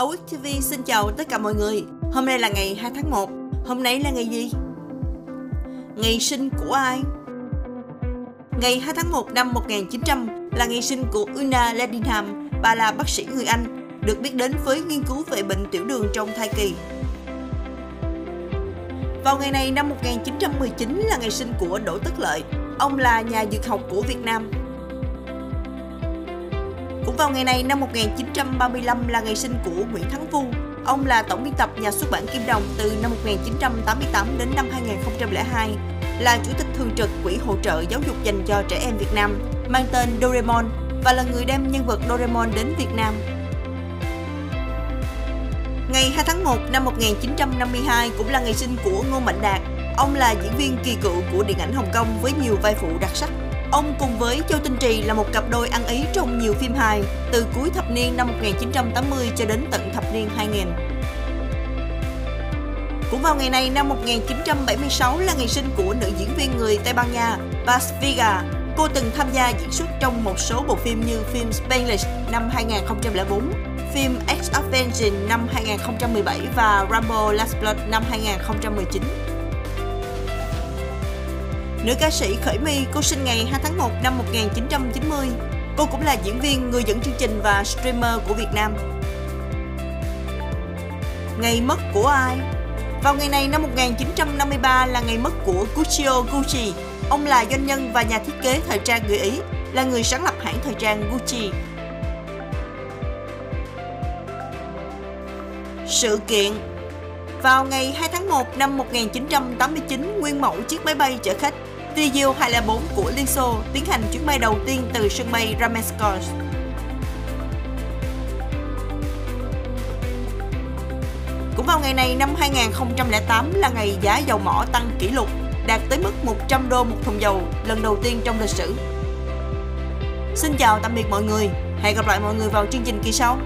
AWIC TV xin chào tất cả mọi người. Hôm nay là ngày 2 tháng 1. Hôm nay là ngày gì? Ngày sinh của ai? Ngày 2 tháng 1 năm 1900 là ngày sinh của Una Ledingham. Bà là bác sĩ người Anh, được biết đến với nghiên cứu về bệnh tiểu đường trong thai kỳ. Vào ngày này năm 1919 là ngày sinh của Đỗ Tất Lợi. Ông là nhà dược học của Việt Nam. Vào ngày này năm 1935 là ngày sinh của Nguyễn Thắng Vu. Ông là tổng biên tập nhà xuất bản Kim Đồng từ năm 1988 đến năm 2002, là chủ tịch thường trực Quỹ hỗ trợ giáo dục dành cho trẻ em Việt Nam, mang tên Doraemon và là người đem nhân vật Doraemon đến Việt Nam. Ngày 2 tháng 1 năm 1952 cũng là ngày sinh của Ngô Mạnh Đạt. Ông là diễn viên kỳ cựu của điện ảnh Hồng Kông với nhiều vai phụ đặc sắc. Ông cùng với Châu Tinh Trì là một cặp đôi ăn ý trong nhiều phim hài từ cuối thập niên năm 1980 cho đến tận thập niên 2000. Cũng vào ngày này năm 1976 là ngày sinh của nữ diễn viên người Tây Ban Nha Paz Vega. Cô từng tham gia diễn xuất trong một số bộ phim như phim Spanglish năm 2004, phim X of Vengeance năm 2017 và Rambo Last Blood năm 2019. Nữ ca sĩ Khởi My, cô sinh ngày 2 tháng 1 năm 1990. Cô cũng là diễn viên, người dẫn chương trình và streamer của Việt Nam. Ngày mất của ai? Vào ngày này năm 1953 là ngày mất của Guccio Gucci. Ông là doanh nhân và nhà thiết kế thời trang người Ý, là người sáng lập hãng thời trang Gucci. Sự kiện vào ngày 2 tháng 1 năm 1989, nguyên mẫu chiếc máy bay chở khách Tu 204 của Liên Xô tiến hành chuyến bay đầu tiên từ sân bay Ramenskoye. Cũng vào ngày này năm 2008 là ngày giá dầu mỏ tăng kỷ lục, đạt tới mức 100 đô một thùng dầu lần đầu tiên trong lịch sử. Xin chào tạm biệt mọi người, hẹn gặp lại mọi người vào chương trình kỳ sau.